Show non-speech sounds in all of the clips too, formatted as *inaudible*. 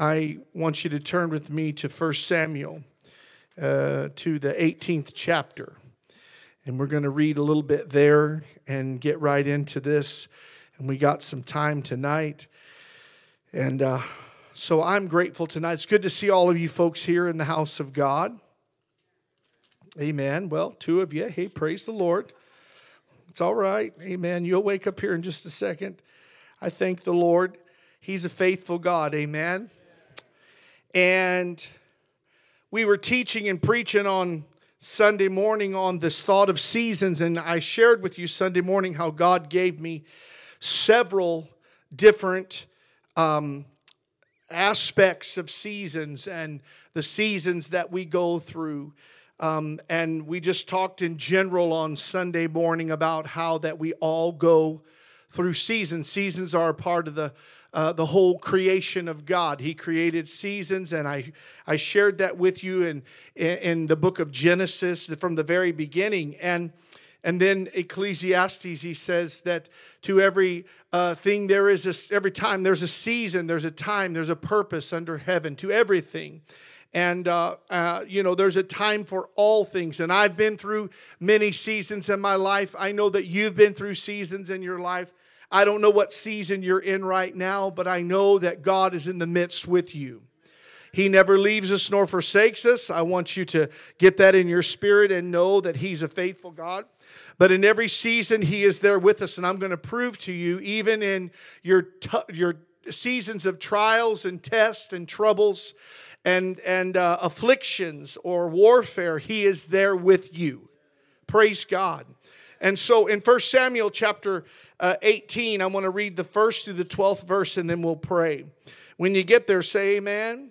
I want you to turn with me to 1 Samuel, uh, to the 18th chapter. And we're going to read a little bit there and get right into this. And we got some time tonight. And uh, so I'm grateful tonight. It's good to see all of you folks here in the house of God. Amen. Well, two of you. Hey, praise the Lord. It's all right. Amen. You'll wake up here in just a second. I thank the Lord. He's a faithful God. Amen. And we were teaching and preaching on Sunday morning on this thought of seasons. And I shared with you Sunday morning how God gave me several different um, aspects of seasons and the seasons that we go through. Um, and we just talked in general on Sunday morning about how that we all go through seasons. Seasons are a part of the uh, the whole creation of God. He created seasons, and I, I shared that with you in, in the book of Genesis from the very beginning. And, and then Ecclesiastes, he says that to every uh, thing there is a, every time there's a season, there's a time, there's a purpose under heaven to everything. And, uh, uh, you know, there's a time for all things. And I've been through many seasons in my life. I know that you've been through seasons in your life. I don't know what season you're in right now, but I know that God is in the midst with you. He never leaves us nor forsakes us. I want you to get that in your spirit and know that He's a faithful God. But in every season, He is there with us. And I'm going to prove to you, even in your, t- your seasons of trials and tests and troubles and, and uh, afflictions or warfare, He is there with you. Praise God. And so in 1 Samuel chapter uh, 18, I want to read the first through the 12th verse and then we'll pray. When you get there, say amen.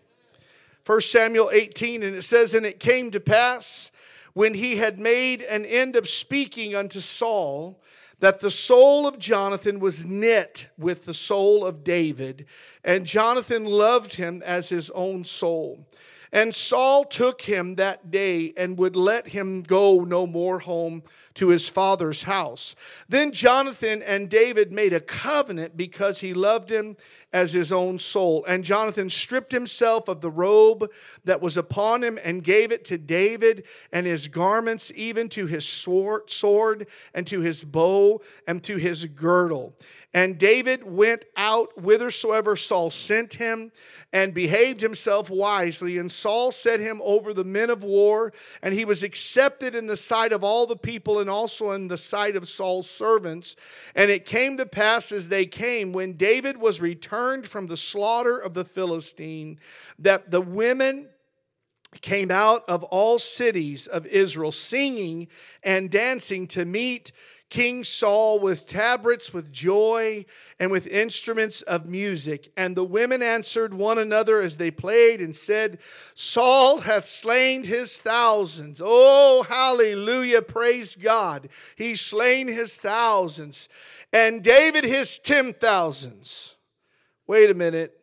1 Samuel 18, and it says, And it came to pass when he had made an end of speaking unto Saul that the soul of Jonathan was knit with the soul of David, and Jonathan loved him as his own soul. And Saul took him that day and would let him go no more home to his father's house. Then Jonathan and David made a covenant because he loved him as his own soul. And Jonathan stripped himself of the robe that was upon him and gave it to David and his garments, even to his sword and to his bow and to his girdle. And David went out whithersoever Saul sent him and behaved himself wisely. And Saul set him over the men of war, and he was accepted in the sight of all the people and also in the sight of Saul's servants. And it came to pass as they came, when David was returned from the slaughter of the Philistine, that the women came out of all cities of Israel singing and dancing to meet King Saul with tabrets, with joy, and with instruments of music. And the women answered one another as they played and said, Saul hath slain his thousands. Oh, hallelujah, praise God. He's slain his thousands. And David his ten thousands. Wait a minute.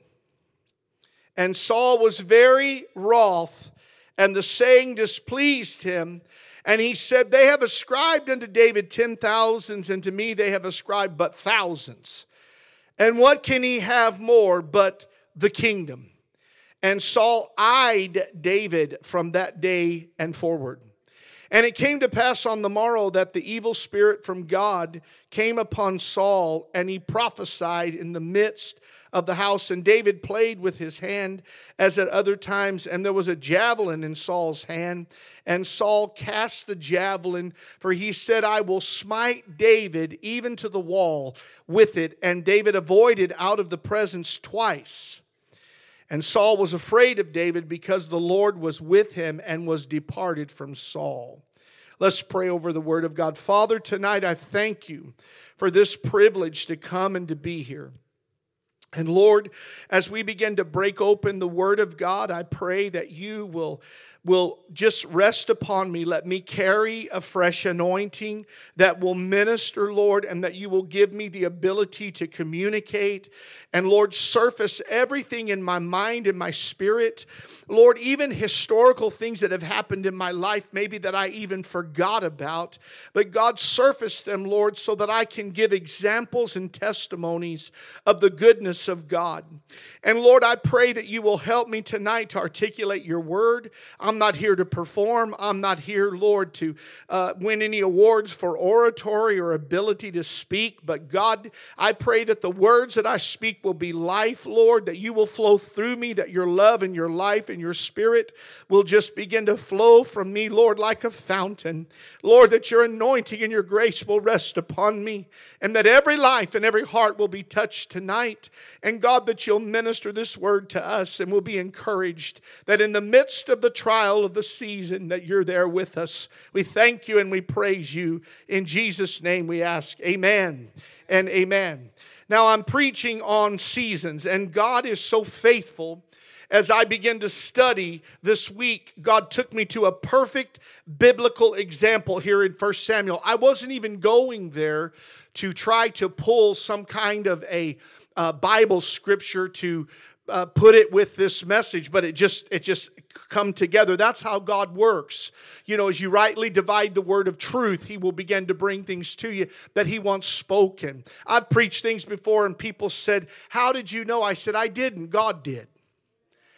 And Saul was very wroth, and the saying displeased him. And he said, They have ascribed unto David ten thousands, and to me they have ascribed but thousands. And what can he have more but the kingdom? And Saul eyed David from that day and forward. And it came to pass on the morrow that the evil spirit from God came upon Saul, and he prophesied in the midst of the house. And David played with his hand as at other times. And there was a javelin in Saul's hand. And Saul cast the javelin, for he said, I will smite David even to the wall with it. And David avoided out of the presence twice. And Saul was afraid of David because the Lord was with him and was departed from Saul. Let's pray over the word of God. Father, tonight I thank you for this privilege to come and to be here. And Lord, as we begin to break open the Word of God, I pray that you will will just rest upon me. Let me carry a fresh anointing that will minister, Lord, and that you will give me the ability to communicate and, Lord, surface everything in my mind and my spirit. Lord, even historical things that have happened in my life, maybe that I even forgot about. But God, surface them, Lord, so that I can give examples and testimonies of the goodness of God. And Lord, I pray that you will help me tonight to articulate your word. I'm not here to perform, I'm not here, Lord, to uh, win any awards for oratory or ability to speak. But God, I pray that the words that I speak will be life, Lord, that you will flow through me, that your love and your life and your spirit will just begin to flow from me, Lord, like a fountain. Lord, that your anointing and your grace will rest upon me, and that every life and every heart will be touched tonight. And God, that you'll minister this word to us and we'll be encouraged that in the midst of the trial of the season, that you're there with us. We thank you and we praise you. In Jesus' name we ask, Amen and Amen. Now, I'm preaching on seasons, and God is so faithful. As I began to study this week, God took me to a perfect biblical example here in 1 Samuel. I wasn't even going there to try to pull some kind of a uh, Bible scripture to uh, put it with this message, but it just it just come together. That's how God works. You know, as you rightly divide the word of truth, He will begin to bring things to you that He wants spoken. I've preached things before, and people said, How did you know? I said, I didn't. God did.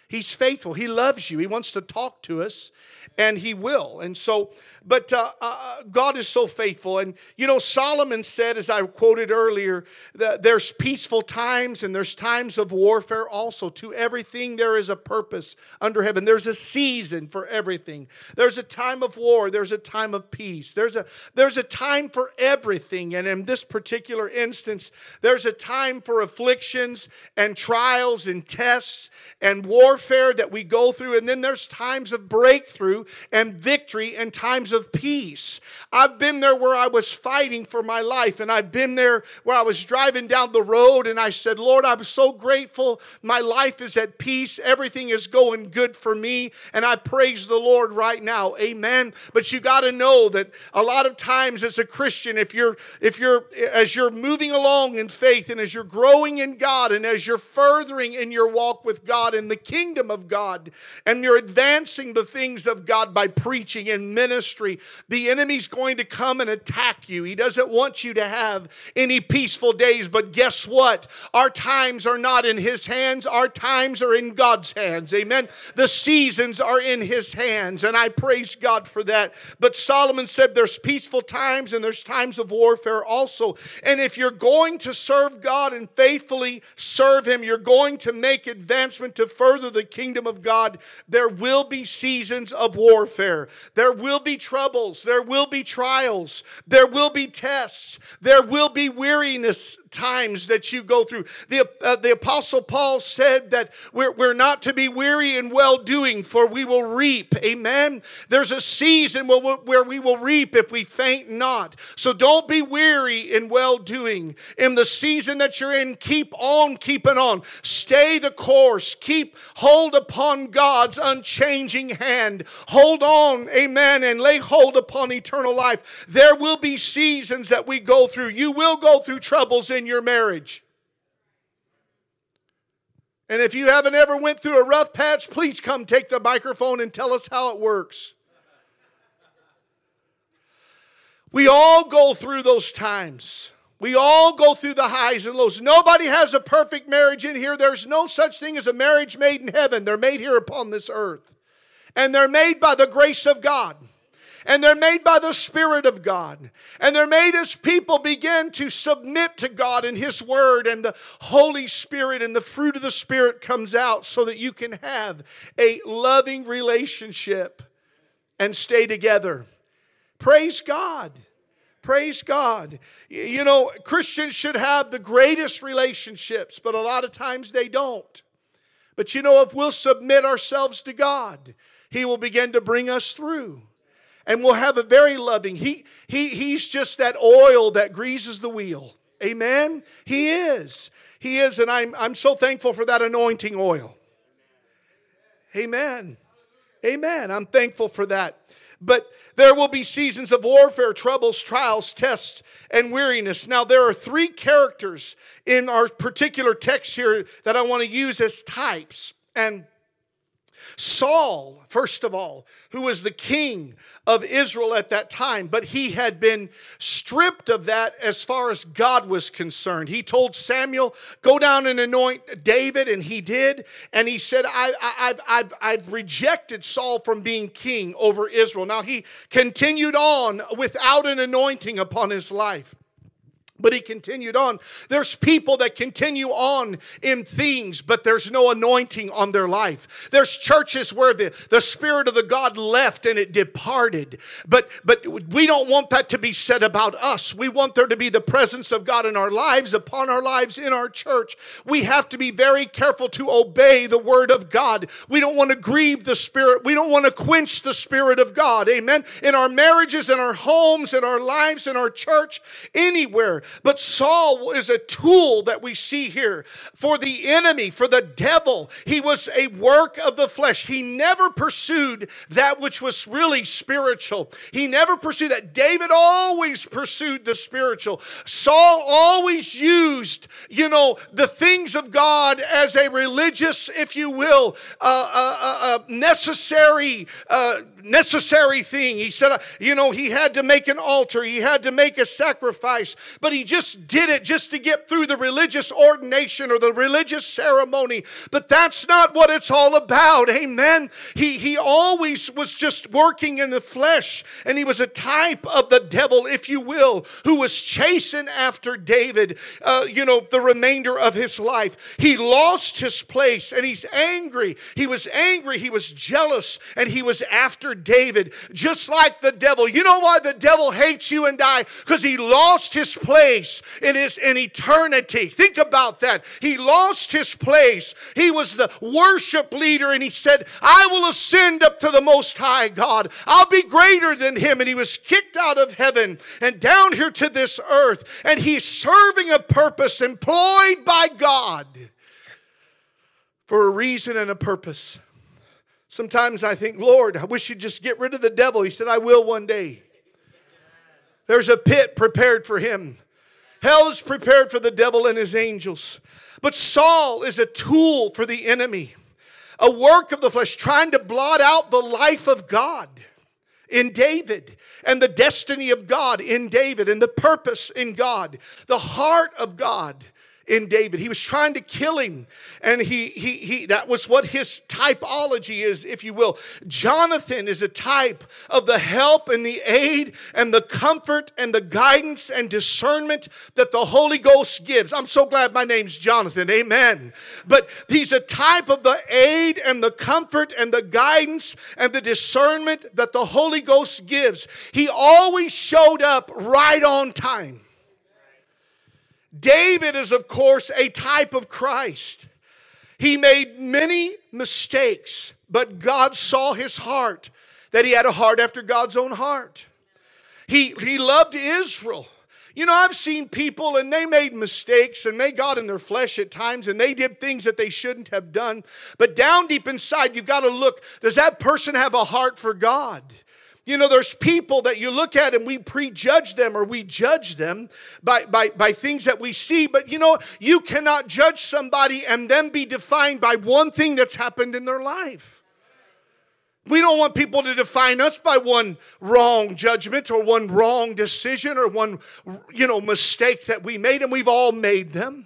He's faithful. He loves you. He wants to talk to us, and He will. And so, but uh, uh, God is so faithful. And you know, Solomon said, as I quoted earlier, that there's peaceful times and there's times of warfare also. To everything, there is a purpose under heaven. There's a season for everything. There's a time of war. There's a time of peace. There's a there's a time for everything. And in this particular instance, there's a time for afflictions and trials and tests and warfare that we go through. And then there's times of breakthrough and victory and times of peace. I've been there where I was fighting for my life, and I've been there where I was driving down the road and I said, Lord, I'm so grateful. My life is at peace. Everything is going good for me. And I praise the Lord right now. Amen. But you got to know that a lot of times as a Christian, if you're, if you're, as you're moving along in faith and as you're growing in God and as you're furthering in your walk with God in the kingdom of God and you're advancing the things of God by preaching and ministry, the enemy's going to come and attack you. He doesn't want you to have any peaceful days, but guess what? Our times are not in his hands, our times are in God's hands. Amen. The seasons are in his hands, and I praise God for that. But Solomon said there's peaceful times and there's times of warfare also. And if you're going to serve God and faithfully serve him, you're going to make advancement to further the kingdom of God, there will be seasons of warfare. There will be troubles. There will be trials. There will be tests. There will be weariness times that you go through. The, uh, the Apostle Paul said that we're, we're not to be weary in well doing, for we will reap. Amen. There's a season where, where we will reap if we faint not. So don't be weary in well doing. In the season that you're in, keep on keeping on. Stay the course. Keep hold upon God's unchanging hand. Hold on, amen, and lay hold upon eternal life. There will be seasons that we go through. You will go through troubles in your marriage. And if you haven't ever went through a rough patch, please come take the microphone and tell us how it works. We all go through those times. We all go through the highs and lows. Nobody has a perfect marriage in here. There's no such thing as a marriage made in heaven. They're made here upon this earth. And they're made by the grace of God and they're made by the Spirit of God. And they're made as people begin to submit to God and His Word, and the Holy Spirit and the fruit of the Spirit comes out so that you can have a loving relationship and stay together. Praise God. Praise God. You know, Christians should have the greatest relationships, but a lot of times they don't. But you know, if we'll submit ourselves to God, He will begin to bring us through and we'll have a very loving. He, he, he's just that oil that greases the wheel. Amen? He is. He is, and I'm, I'm so thankful for that anointing oil. Amen. Amen. I'm thankful for that. But there will be seasons of warfare, troubles, trials, tests, and weariness. Now, there are three characters in our particular text here that I want to use as types. And Saul, first of all, who was the king of Israel at that time, but he had been stripped of that as far as God was concerned. He told Samuel, Go down and anoint David, and he did. And he said, I, have I've, I've rejected Saul from being king over Israel. Now, he continued on without an anointing upon his life. But he continued on. There's people that continue on in things, but there's no anointing on their life. There's churches where the, the Spirit of the God left and it departed. But, but we don't want that to be said about us. We want there to be the presence of God in our lives, upon our lives, in our church. We have to be very careful to obey the Word of God. We don't want to grieve the Spirit. We don't want to quench the Spirit of God. Amen. In our marriages, in our homes, in our lives, in our church, anywhere. But Saul is a tool that we see here for the enemy, for the devil. He was a work of the flesh. He never pursued that which was really spiritual. He never pursued that. David always pursued the spiritual. Saul always used, you know, the things of God as a religious, if you will, uh, uh, uh, uh necessary uh, necessary thing. He said, you know, he had to make an altar, he had to make a sacrifice, but he just did it just to get through the religious ordination or the religious ceremony. But that's not what it's all about. Amen. He, he always was just working in the flesh, and he was a type of the devil, if you will, who was chasing after David, uh, you know, the remainder of his life. He lost his place and he's angry. He was angry, he was jealous, and he was after David, just like the devil. You know why the devil hates you and I? Because he lost his place in his in eternity. Think about that. He lost his place. He was the worship leader, and he said, I will ascend up to the most high God. I'll be greater than him. And he was kicked out of heaven and down here to this earth. And he's serving a purpose employed by God for a reason and a purpose. Sometimes I think, Lord, I wish you'd just get rid of the devil. He said, I will one day. There's a pit prepared for him. Hell is prepared for the devil and his angels. But Saul is a tool for the enemy, a work of the flesh, trying to blot out the life of God in David and the destiny of God in David and the purpose in God, the heart of God in David. He was trying to kill him. And he, he, he, that was what his typology is, if you will. Jonathan is a type of the help and the aid and the comfort and the guidance and discernment that the Holy Ghost gives. I'm so glad my name's Jonathan. Amen. But he's a type of the aid and the comfort and the guidance and the discernment that the Holy Ghost gives. He always showed up right on time. David is, of course, a type of Christ. He made many mistakes, but God saw his heart, that he had a heart after God's own heart. He, he loved Israel. You know, I've seen people and they made mistakes and they got in their flesh at times and they did things that they shouldn't have done. But down deep inside, you've got to look does that person have a heart for God? You know, there's people that you look at and we prejudge them or we judge them by, by, by things that we see. But you know, you cannot judge somebody and then be defined by one thing that's happened in their life. We don't want people to define us by one wrong judgment or one wrong decision or one, you know, mistake that we made, and we've all made them.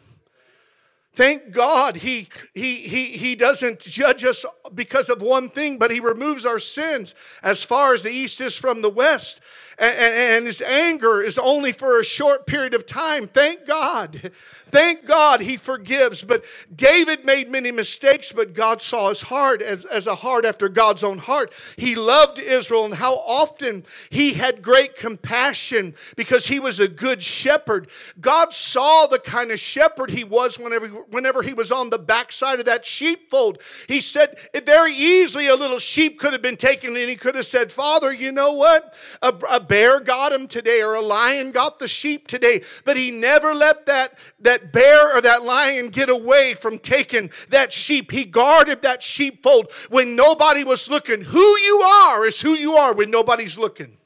Thank God he, he, he, he doesn't judge us because of one thing, but he removes our sins as far as the east is from the west and, and his anger is only for a short period of time. Thank God. Thank God he forgives. But David made many mistakes, but God saw his heart as, as a heart after God's own heart. He loved Israel and how often he had great compassion because he was a good shepherd. God saw the kind of shepherd he was whenever whenever he was on the backside of that sheepfold. He said, very easily a little sheep could have been taken and he could have said, Father, you know what? A, a bear got him today or a lion got the sheep today. But he never let that, that bear or that lion get away from taking that sheep. He guarded that sheepfold when nobody was looking. Who you are is who you are when nobody's looking.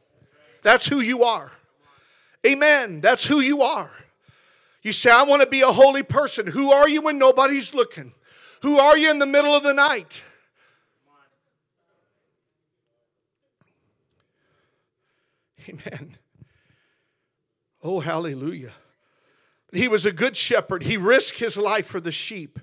That's who you are. Amen. That's who you are. You say, I want to be a holy person. Who are you when nobody's looking? Who are you in the middle of the night? Amen. Oh, hallelujah. He was a good shepherd. He risked his life for the sheep.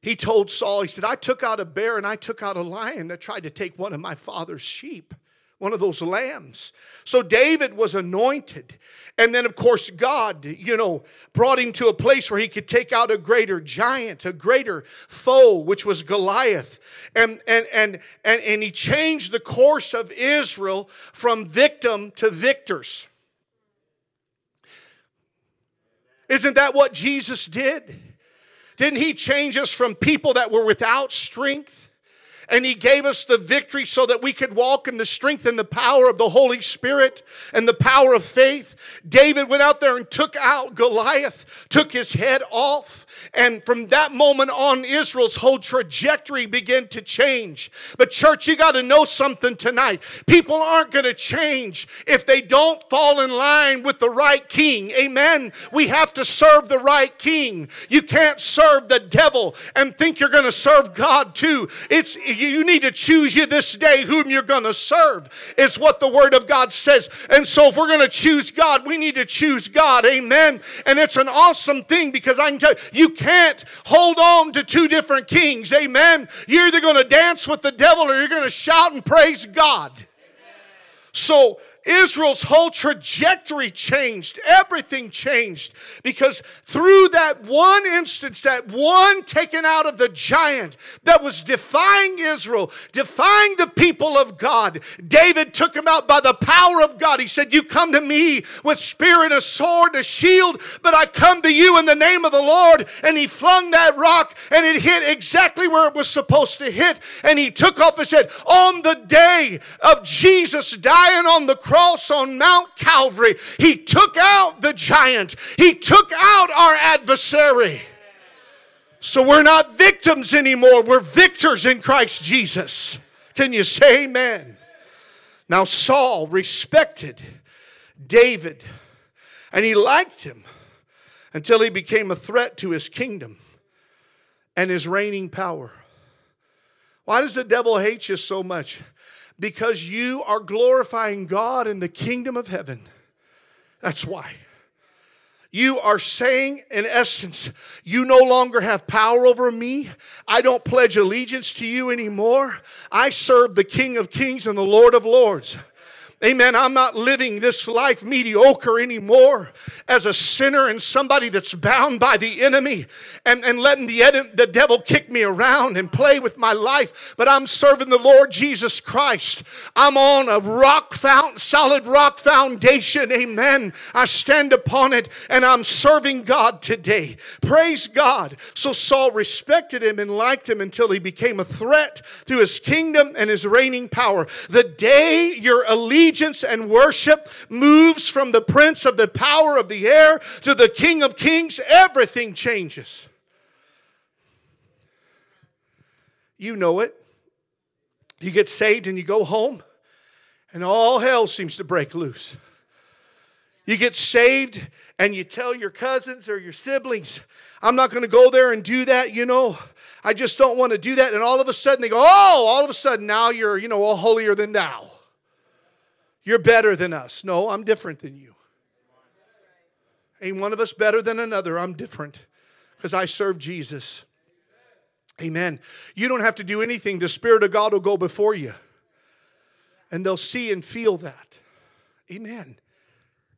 He told Saul, he said, I took out a bear and I took out a lion that tried to take one of my father's sheep one of those lambs. So David was anointed. And then, of course, God, you know, brought him to a place where he could take out a greater giant, a greater foe, which was Goliath. And, and, and, and, and he changed the course of Israel from victim to victors. Isn't that what Jesus did? Didn't he change us from people that were without strength and He gave us the victory so that we could walk in the strength and the power of the Holy Spirit and the power of faith. David went out there and took out Goliath, took his head off, and from that moment on, Israel's whole trajectory began to change. But, church, you got to know something tonight. People aren't going to change if they don't fall in line with the right king. Amen. We have to serve the right king. You can't serve the devil and think you're going to serve God too. It's you need to choose you this day whom you're going to serve. Is what the word of God says. And so if we're going to choose God, we need to choose God. Amen. And it's an awesome thing because I can tell you, you can't hold on to two different kings. Amen. You're either going to dance with the devil or you're going to shout and praise God. So Israel's whole trajectory changed. Everything changed because through that one instance, that one taken out of the giant that was defying Israel, defying the people of God, David took him out by the power of God. He said, You come to me with spear and a sword, and a shield, but I come to you in the name of the Lord. And he flung that rock and it hit exactly where it was supposed to hit. And he took off his head on the day of Jesus dying on the cross cross on Mount Calvary, He took out the giant, He took out our adversary. So we're not victims anymore, we're victors in Christ Jesus. Can you say amen? Now, Saul respected David and he liked him until he became a threat to his kingdom and his reigning power. Why does the devil hate you so much? Because you are glorifying God in the kingdom of heaven. That's why. You are saying, in essence, you no longer have power over me. I don't pledge allegiance to you anymore. I serve the King of Kings and the Lord of Lords. Amen. I'm not living this life mediocre anymore as a sinner and somebody that's bound by the enemy and, and letting the, the devil kick me around and play with my life. But I'm serving the Lord Jesus Christ. I'm on a rock found, solid rock foundation. Amen. I stand upon it and I'm serving God today. Praise God. So Saul respected him and liked him until he became a threat to his kingdom and his reigning power. The day your allegiance allegiance and worship moves from the prince of the power of the air to the king of kings, everything changes. You know it. You get saved and you go home, and all hell seems to break loose. You get saved and you tell your cousins or your siblings, I'm not going to go there and do that, you know. I just don't want to do that. And all of a sudden they go, Oh, all of a sudden now you're, you know, all holier than thou. You're better than us. No, I'm different than you. Ain't one of us better than another. I'm different because I serve Jesus. Amen. You don't have to do anything. The Spirit of God will go before you. And they'll see and feel that. Amen.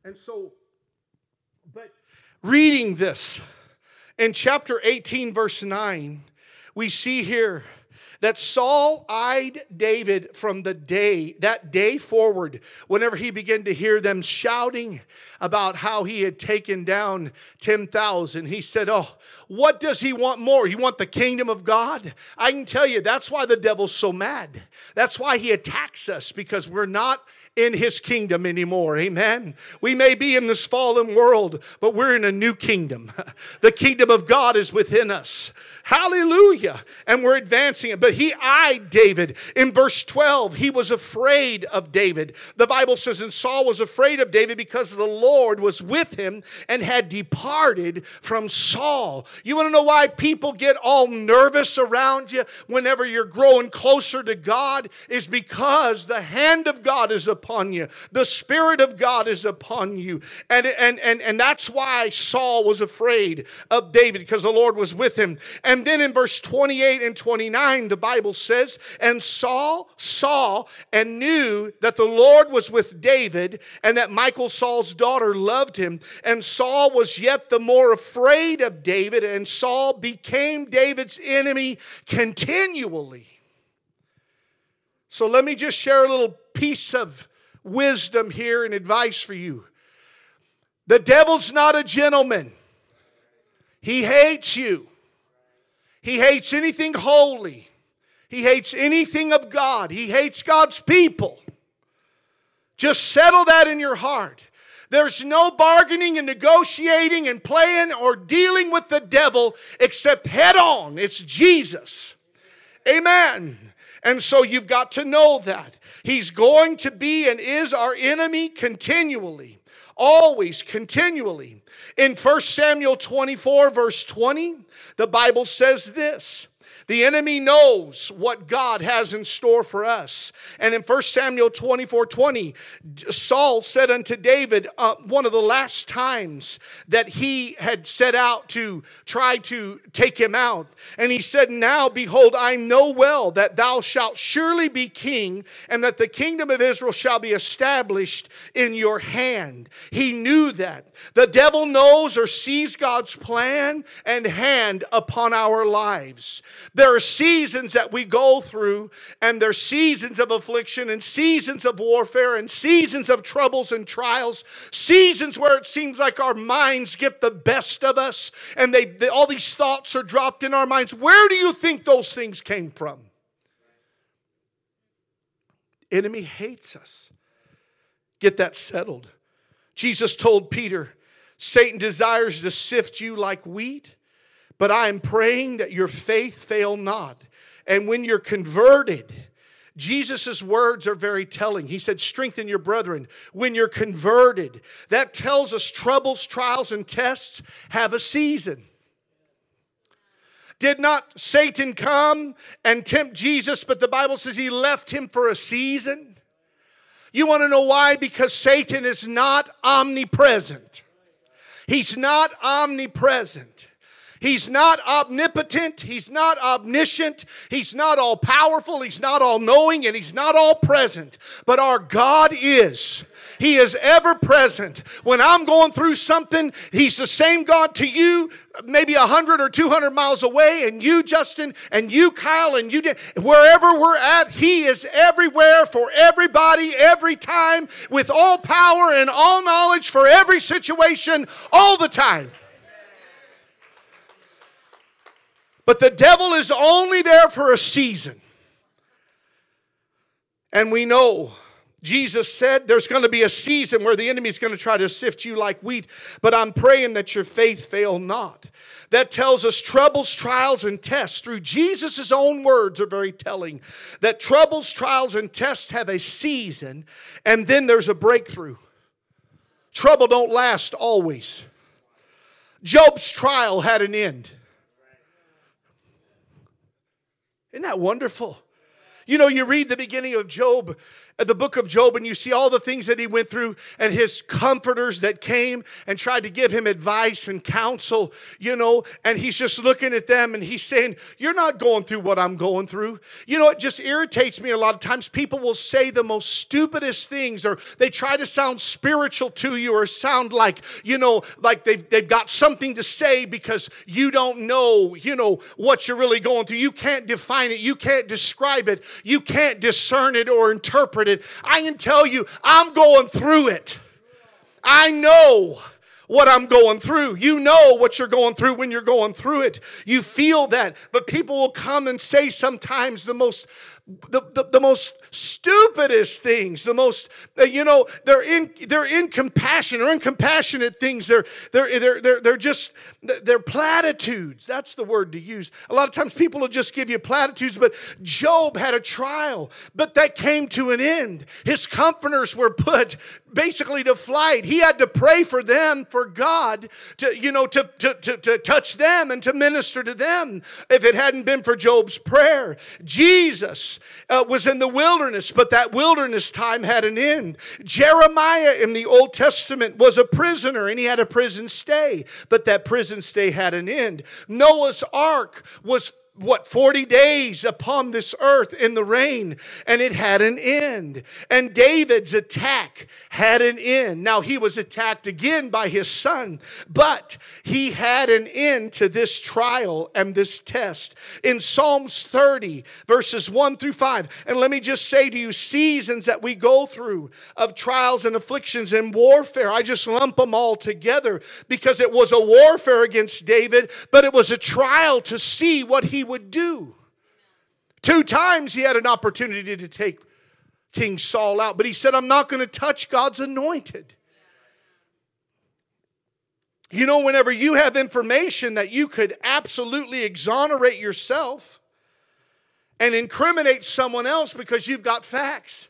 And so, but reading this in chapter 18, verse 9, we see here that Saul eyed David from the day, that day forward, whenever he began to hear them shouting about how he had taken down 10,000. He said, Oh, what does he want more? He want the kingdom of God? I can tell you that's why the devil's so mad. That's why he attacks us because we're not in his kingdom anymore. Amen. We may be in this fallen world, but we're in a new kingdom. *laughs* The kingdom of God is within us. Hallelujah. And we're advancing it. But he eyed David. In verse 12, he was afraid of David. The Bible says, and Saul was afraid of David because the Lord was with him and had departed from Saul. You want to know why people get all nervous around you whenever you're growing closer to God? Is because the hand of God is upon you, the Spirit of God is upon you. And, and, and, and that's why Saul was afraid of David because the Lord was with him. And then in verse 28 and 29, the Bible says, And Saul saw and knew that the Lord was with David, and that Michal, Saul's daughter, loved him. And Saul was yet the more afraid of David, and Saul became David's enemy continually. So let me just share a little piece of wisdom here and advice for you. The devil's not a gentleman. He hates you. He hates anything holy. He hates anything of God. He hates God's people. Just settle that in your heart. There's no bargaining and negotiating and playing or dealing with the devil except head on. It's Jesus. Amen. And so you've got to know that. He's going to be and is our enemy continually, always, continually. In 1 Samuel 24, verse 20, the Bible says this the enemy knows what God has in store for us. And in 1 Samuel 24 20, Saul said unto David, uh, one of the last times that he had set out to try to take him out, and he said, Now behold, I know well that thou shalt surely be king, and that the kingdom of Israel shall be established in your hand. He knew that. The devil knows or sees God's plan and hand upon our lives. There are seasons that we go through, and there's seasons of affliction, and seasons of warfare, and seasons of troubles and trials, seasons where it seems like our minds get the best of us, and they, they all these thoughts are dropped in our minds. Where do you think those things came from? Enemy hates us. Get that settled. Jesus told Peter, Satan desires to sift you like wheat, but I am praying that your faith fail not. And when you're converted, Jesus' words are very telling. He said, Strengthen your brethren when you're converted. That tells us troubles, trials, and tests have a season. Did not Satan come and tempt Jesus, but the Bible says he left him for a season? You want to know why? Because Satan is not omnipresent. He's not omnipresent. He's not omnipotent. He's not omniscient. He's not all powerful. He's not all knowing and he's not all present. But our God is. He is ever present. When I'm going through something, He's the same God to you, maybe 100 or 200 miles away, and you, Justin, and you, Kyle, and you, wherever we're at, He is everywhere for everybody, every time, with all power and all knowledge for every situation, all the time. But the devil is only there for a season. And we know Jesus said there's going to be a season where the enemy is going to try to sift you like wheat, but I'm praying that your faith fail not. That tells us troubles, trials, and tests through Jesus' own words are very telling that troubles, trials, and tests have a season, and then there's a breakthrough. Trouble don't last always. Job's trial had an end. Isn't that wonderful? You know, you read the beginning of Job, the book of Job and you see all the things that he went through and his comforters that came and tried to give him advice and counsel, you know, and he's just looking at them and he's saying, You're not going through what I'm going through. You know, it just irritates me a lot of times. People will say the most stupidest things or they try to sound spiritual to you or sound like, you know, like they've, they've got something to say because you don't know, you know, what you're really going through. You can't define it, you can't describe it, you can't discern it or interpret it. I can tell you, I'm going through it. I know what I'm going through. You know what you're going through when you're going through it. You feel that. But people will come and say sometimes the most the, the, the, most stupidest things, the most, uh, you know, they're in, they're in incompassionate or incompassionate things. They're, they're, they're, they're, they're just, they're platitudes. That's the word to use. A lot of times people will just give you platitudes, but Job had a trial, but that came to an end. His comforters were put basically to flight. He had to pray for them, for God to, you know, to, to, to, to touch them and to minister to them if it hadn't been for Job's prayer. Jesus uh, was in the wilderness, but that wilderness time had an end. Jeremiah in the Old Testament was a prisoner and he had a prison stay, but that prison stay had an end. Noah's ark was what 40 days upon this earth in the rain and it had an end. And david's attack had an end. Now he was attacked again by his son but he had an end to this trial and this test. In psalms 30 verses 1 through 5 and let me just say to you seasons that we go through of trials and afflictions and warfare i just lump them all together because it was a warfare against david but it was a trial to see what he would do. Two times he had an opportunity to take King Saul out, but he said, I'm not going to touch God's anointed. You know, whenever you have information that you could absolutely exonerate yourself and incriminate someone else because you've got facts,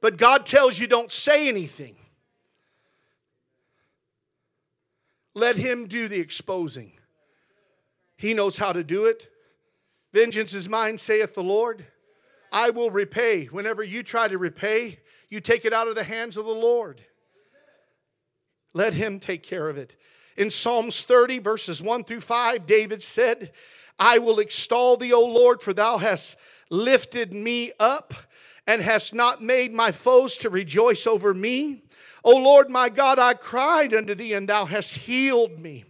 but God tells you don't say anything, let Him do the exposing. He knows how to do it. Vengeance is mine, saith the Lord. I will repay. Whenever you try to repay, you take it out of the hands of the Lord. Let him take care of it. In Psalms 30, verses 1 through 5, David said, I will extol thee, O Lord, for thou hast lifted me up and hast not made my foes to rejoice over me. O Lord my God, I cried unto thee, and thou hast healed me.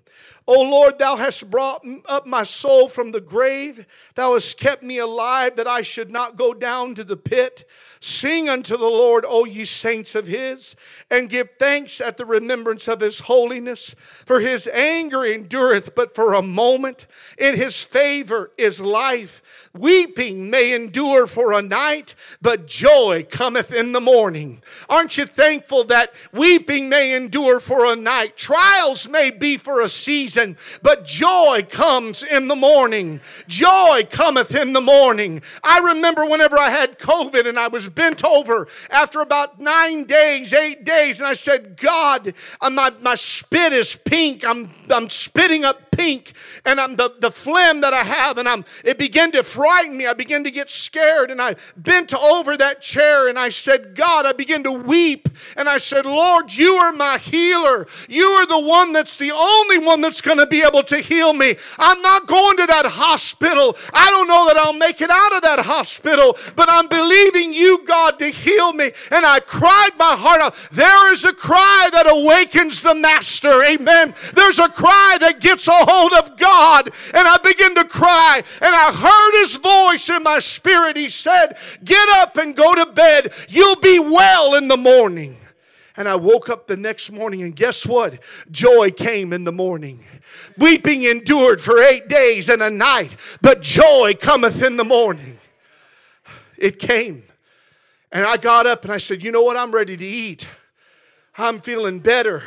O Lord, thou hast brought up my soul from the grave. Thou hast kept me alive that I should not go down to the pit. Sing unto the Lord, O ye saints of his, and give thanks at the remembrance of his holiness. For his anger endureth but for a moment. In his favor is life. Weeping may endure for a night, but joy cometh in the morning. Aren't you thankful that weeping may endure for a night? Trials may be for a season, but joy comes in the morning. Joy cometh in the morning. I remember whenever I had COVID and I was bent over after about nine days, eight days, and I said, God, uh, my, my spit is pink. I'm, I'm spitting up pink, and I'm the, the phlegm that I have, and I'm it began to frighten me. I began to get scared, and I bent over that chair and I said, God, I began to weep, and I said, Lord, you are my healer. You are the one that's the only one that's going to be able to heal me. I'm not going to that hospital. I don't know that I'll make it out of that hospital, but I'm believing you, God, to heal me. And I cried my heart out. There is a cry that awakens the master. Amen. There's a cry that gets a hold of God. And I begin to cry. And I heard his voice in my spirit. He said, Get up and go to bed. You'll be well in the morning. And I woke up the next morning, and guess what? Joy came in the morning. Weeping endured for eight days and a night, but joy cometh in the morning. It came. And I got up and I said, You know what? I'm ready to eat. I'm feeling better.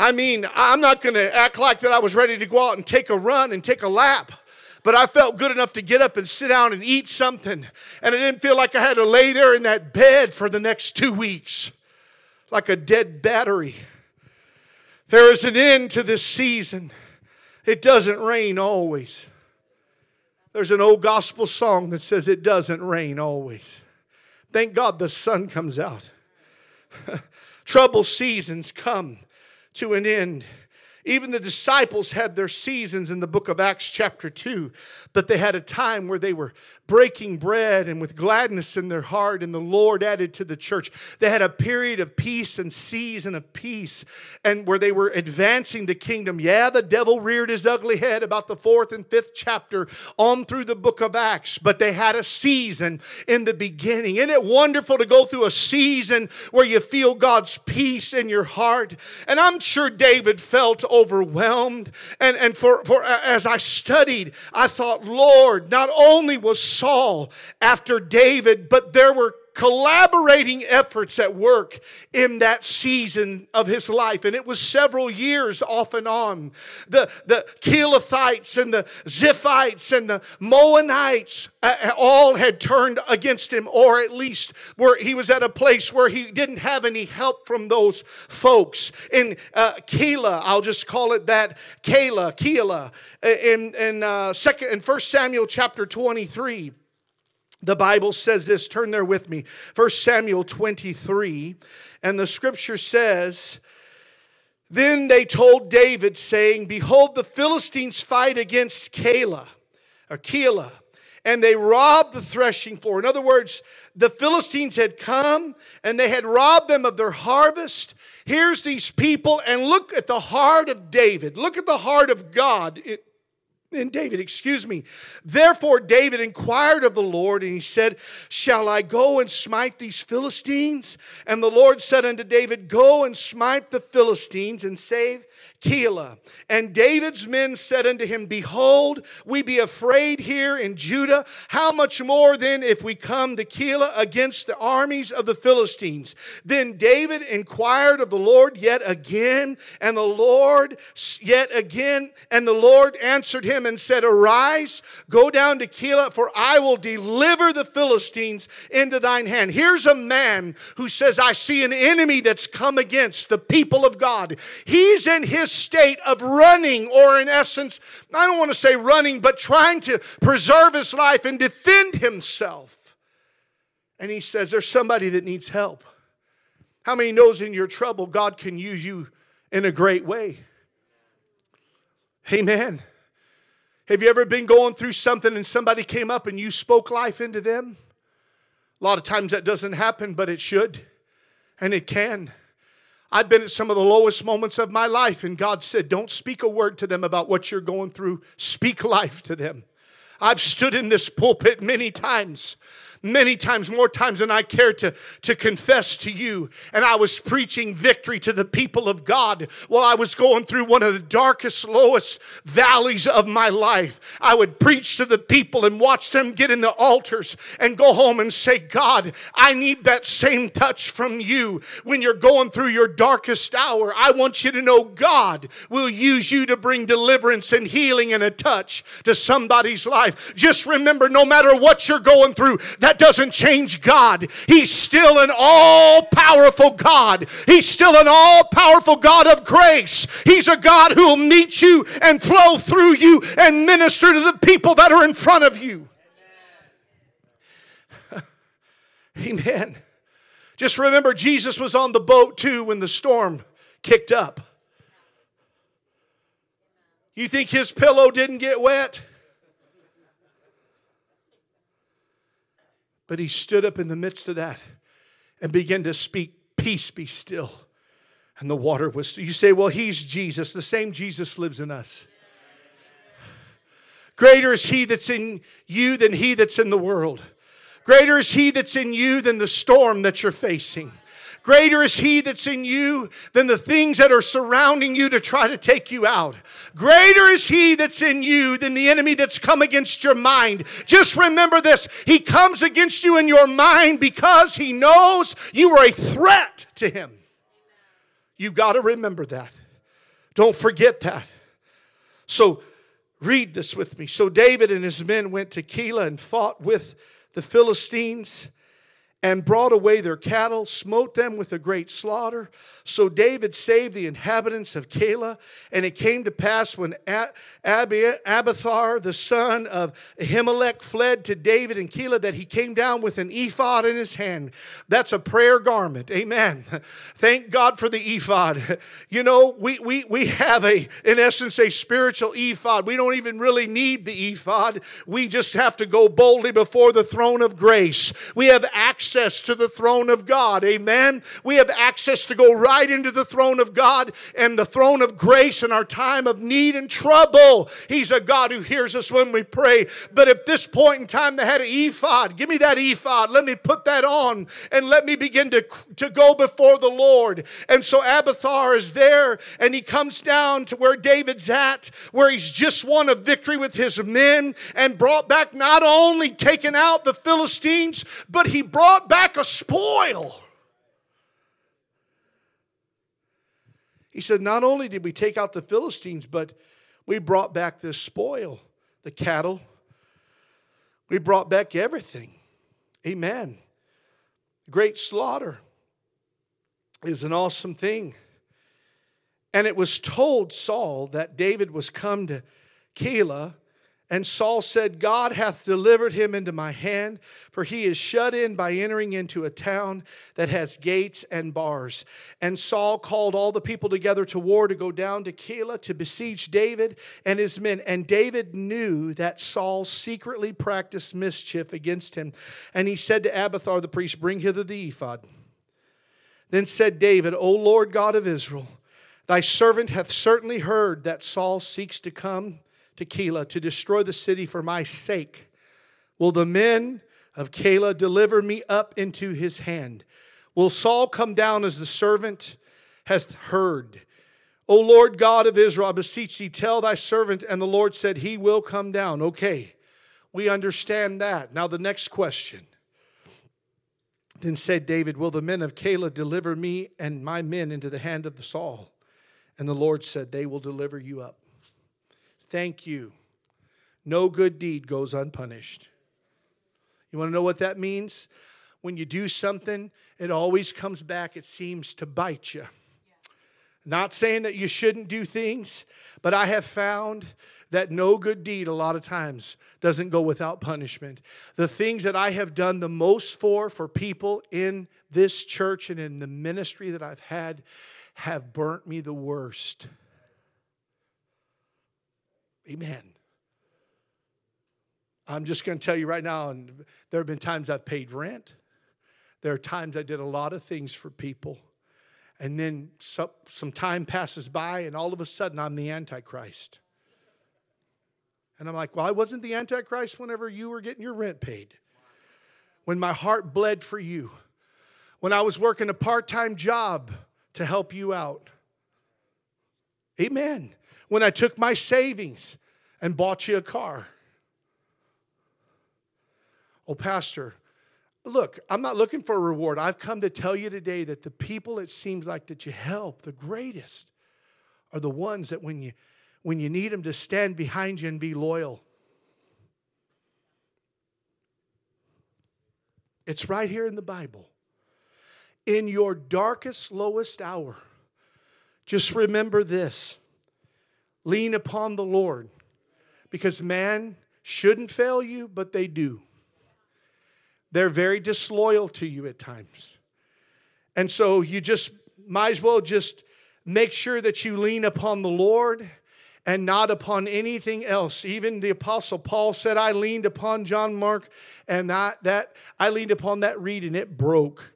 I mean, I'm not going to act like that I was ready to go out and take a run and take a lap. But I felt good enough to get up and sit down and eat something. And I didn't feel like I had to lay there in that bed for the next two weeks like a dead battery. There is an end to this season. It doesn't rain always. There's an old gospel song that says it doesn't rain always. Thank God the sun comes out. *laughs* Trouble seasons come to an end. Even the disciples had their seasons in the book of Acts, chapter 2, but they had a time where they were breaking bread and with gladness in their heart, and the Lord added to the church. They had a period of peace and season of peace, and where they were advancing the kingdom. Yeah, the devil reared his ugly head about the fourth and fifth chapter on through the book of Acts, but they had a season in the beginning. Isn't it wonderful to go through a season where you feel God's peace in your heart? And I'm sure David felt overwhelmed. And, and for, for as I studied, I thought, Lord, not only was Saul after David, but there were collaborating efforts at work in that season of his life. And it was several years off and on. The, the Keelathites and the Ziphites and the Maonites uh, uh, all had turned against him, or at least where he was at a place where he didn't have any help from those folks. In uh, I'll just call it that, Keilah, Keilah, uh, in, in, uh, second, in 1 Samuel chapter 23, the Bible says this, turn there with me. 1 Samuel 23, and the scripture says, Then they told David, saying, Behold, the Philistines fight against Keilah, or and they robbed the threshing floor. In other words, the Philistines had come and they had robbed them of their harvest. Here's these people, and look at the heart of David. Look at the heart of God. It, and David, excuse me. Therefore, David inquired of the Lord, and he said, Shall I go and smite these Philistines? And the Lord said unto David, Go and smite the Philistines and save Keilah. And David's men said unto him, Behold, we be afraid here in Judah. How much more then if we come to Keilah against the armies of the Philistines? Then David inquired of the Lord yet again, and the Lord yet again, and the Lord answered him and said, Arise, go down to Keilah, for I will deliver the Philistines into thine hand. Here's a man who says, I see an enemy that's come against the people of God. He's in his state of running, or in essence, I don't want to say running, but trying to preserve his life and defend himself. And he says, There's somebody that needs help. How many knows in your trouble God can use you in a great way? Amen. Have you ever been going through something and somebody came up and you spoke life into them? A lot of times that doesn't happen, but it should and it can. I've been at some of the lowest moments of my life, and God said, Don't speak a word to them about what you're going through. Speak life to them. I've stood in this pulpit many times many times, more times than I care to, to confess to you. And I was preaching victory to the people of God while I was going through one of the darkest, lowest valleys of my life. I would preach to the people and watch them get in the altars and go home and say, God, I need that same touch from you when you're going through your darkest hour. I want you to know God will use you to bring deliverance and healing and a touch to somebody's life. Just remember, no matter what you're going through, that that doesn't change God. He's still an all powerful God. He's still an all powerful God of grace. He's a God who will meet you and flow through you and minister to the people that are in front of you. Amen. *laughs* Amen. Just remember, Jesus was on the boat too when the storm kicked up. You think his pillow didn't get wet? But he stood up in the midst of that and began to speak, Peace be still. And the water was. You say, Well, he's Jesus. The same Jesus lives in us. Greater is he that's in you than he that's in the world. Greater is he that's in you than the storm that you're facing. Greater is He that's in you than the things that are surrounding you to try to take you out. Greater is He that's in you than the enemy that's come against your mind. Just remember this He comes against you in your mind because He knows you are a threat to Him. You got to remember that. Don't forget that. So, read this with me. So, David and his men went to Keilah and fought with the Philistines and brought away their cattle, smote them with a great slaughter. So David saved the inhabitants of Keilah. And it came to pass when Abiathar, the son of Ahimelech, fled to David in Keilah that he came down with an ephod in his hand. That's a prayer garment. Amen. *laughs* Thank God for the ephod. *laughs* You know, we, we, we have a, in essence, a spiritual ephod. We don't even really need the ephod. We just have to go boldly before the throne of grace. We have access access to the throne of God. Amen. We have access to go right into the throne of God and the throne of grace in our time of need and trouble. He's a God who hears us when we pray. But at this point in time, they had an ephod. Give me that ephod. Let me put that on and let me begin to, to go before the Lord. And so Abiathar is there and he comes down to where David's at, where he's just won a victory with his men and brought back not only taken out the Philistines, but he brought brought back a spoil. He said, Not only did we take out the Philistines, but we brought back this spoil the cattle. We brought back everything. Amen. Great slaughter is an awesome thing. And it was told Saul that David was come to Keilah and Saul said, God hath delivered him into my hand, for he is shut in by entering into a town that has gates and bars. And Saul called all the people together to war to go down to Keilah to besiege David and his men. And David knew that Saul secretly practiced mischief against him. And he said to Abiathar the priest, Bring hither the ephod. Then said David, O Lord God of Israel, thy servant hath certainly heard that Saul seeks to come to Keilah to destroy the city for my sake. Will the men of Keilah deliver me up into his hand? Will Saul come down as the servant hath heard? O Lord God of Israel, I beseech thee, tell thy servant. And the Lord said, He will come down. Okay, we understand that. Now, the next question. Then said David, Will the men of Keilah deliver me and my men into the hand of Saul? And the Lord said, They will deliver you up. Thank you. No good deed goes unpunished. You want to know what that means? When you do something, it always comes back, it seems to bite you. Not saying that you shouldn't do things, but I have found that no good deed a lot of times doesn't go without punishment. The things that I have done the most for for people in this church and in the ministry that I've had have burnt me the worst. Amen. I'm just going to tell you right now, and there have been times I've paid rent. There are times I did a lot of things for people. And then some, some time passes by, and all of a sudden I'm the Antichrist. And I'm like, well, I wasn't the Antichrist whenever you were getting your rent paid. When my heart bled for you. When I was working a part time job to help you out. Amen. When I took my savings and bought you a car. Oh, Pastor, look, I'm not looking for a reward. I've come to tell you today that the people it seems like that you help the greatest are the ones that when you when you need them to stand behind you and be loyal. It's right here in the Bible. In your darkest, lowest hour, just remember this lean upon the Lord because man shouldn't fail you, but they do. They're very disloyal to you at times. And so you just might as well just make sure that you lean upon the Lord and not upon anything else. Even the apostle Paul said, I leaned upon John Mark and that, that I leaned upon that reed and it broke.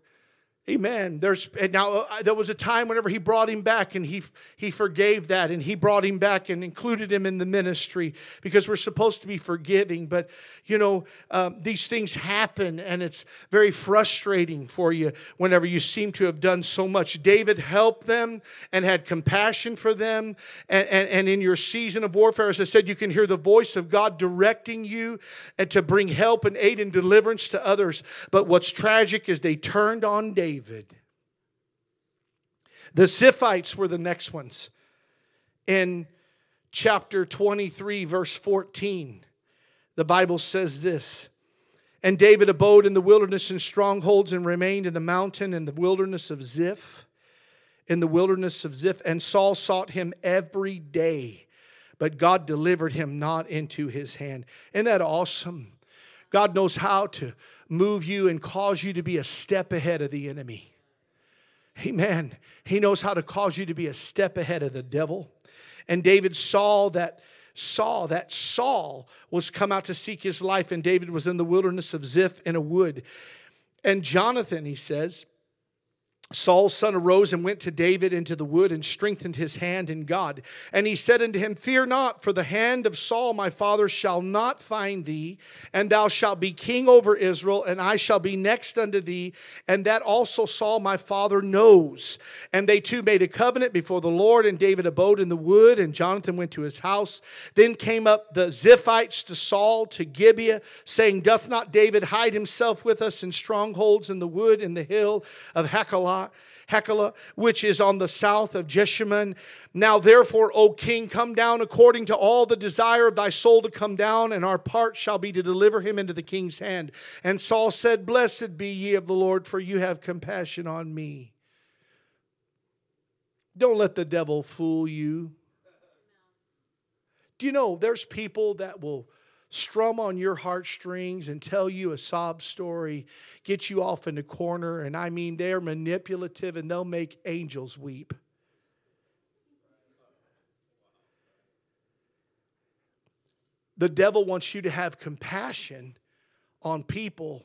Amen. There's now uh, there was a time whenever he brought him back and he he forgave that and he brought him back and included him in the ministry because we're supposed to be forgiving. But you know um, these things happen and it's very frustrating for you whenever you seem to have done so much. David helped them and had compassion for them and, and, and in your season of warfare, as I said, you can hear the voice of God directing you and to bring help and aid and deliverance to others. But what's tragic is they turned on David David. The Ziphites were the next ones. In chapter 23, verse 14, the Bible says this And David abode in the wilderness in strongholds and remained in the mountain in the wilderness of Ziph. In the wilderness of Ziph. And Saul sought him every day, but God delivered him not into his hand. Isn't that awesome? God knows how to move you and cause you to be a step ahead of the enemy. Amen. He knows how to cause you to be a step ahead of the devil. And David saw that saw that Saul was come out to seek his life, and David was in the wilderness of Ziph in a wood. And Jonathan, he says, Saul's son arose and went to David into the wood and strengthened his hand in God. And he said unto him, Fear not, for the hand of Saul my father shall not find thee, and thou shalt be king over Israel, and I shall be next unto thee. And that also Saul my father knows. And they two made a covenant before the Lord, and David abode in the wood, and Jonathan went to his house. Then came up the Ziphites to Saul to Gibeah, saying, Doth not David hide himself with us in strongholds in the wood in the hill of Hachilah, which is on the south of Jeshimon. Now, therefore, O king, come down according to all the desire of thy soul to come down, and our part shall be to deliver him into the king's hand. And Saul said, Blessed be ye of the Lord, for you have compassion on me. Don't let the devil fool you. Do you know there's people that will strum on your heartstrings and tell you a sob story, get you off in the corner. And I mean, they're manipulative and they'll make angels weep. The devil wants you to have compassion on people